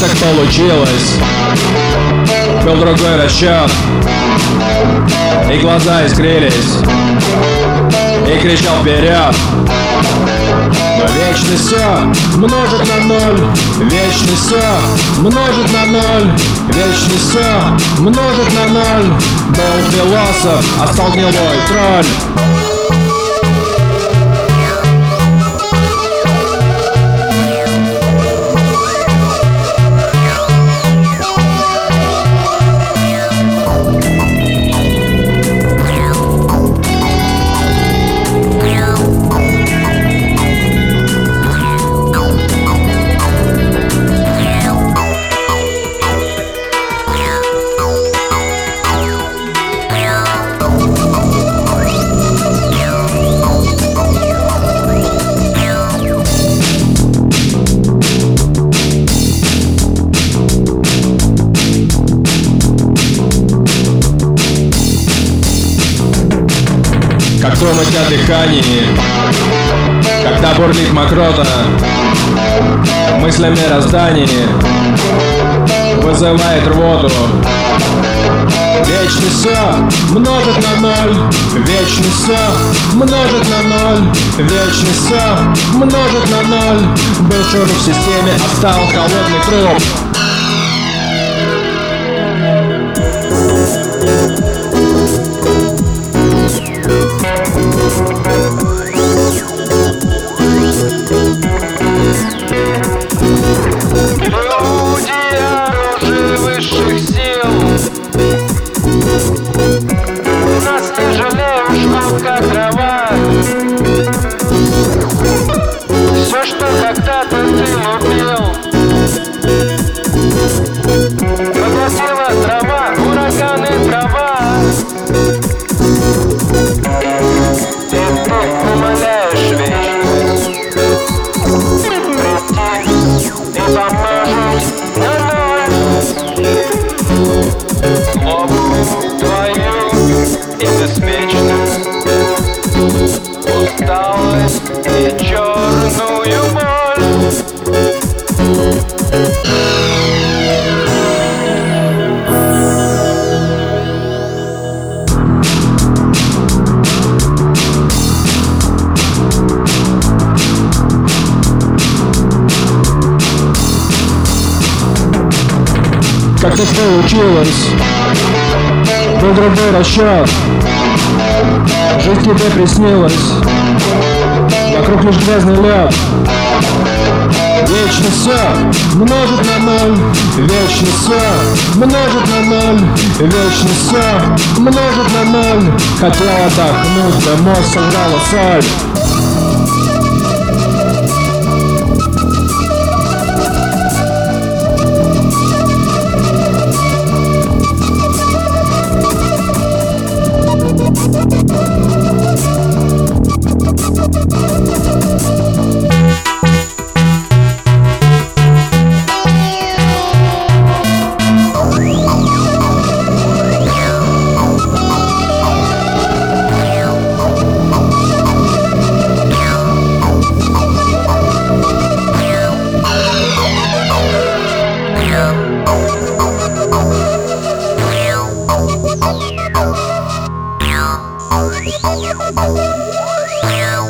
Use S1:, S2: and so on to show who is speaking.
S1: Так получилось? Был другой расчет. И глаза искрились. И кричал вперед но вечность все множит на ноль! Вечность все множит на ноль! Вечность все множит на ноль! Был философ, а стал гнилой тролль Как думать о дыхании Когда бурлит мокрота Мысль о мироздании Вызывает рвоту. Вечность все множит на ноль. Вечность все множит на ноль. Вечность все множит на ноль. Был шуруп в системе, а стал холодный труп
S2: Как
S1: так получилось? Был другой расчет Жизнь тебе приснилась. Вокруг лишь грязный лед Вечно все множит на ноль. Вечно все множит на ноль. Вечно все множит на ноль. Хотел отдохнуть, да мозг сыграла соль
S3: Meow.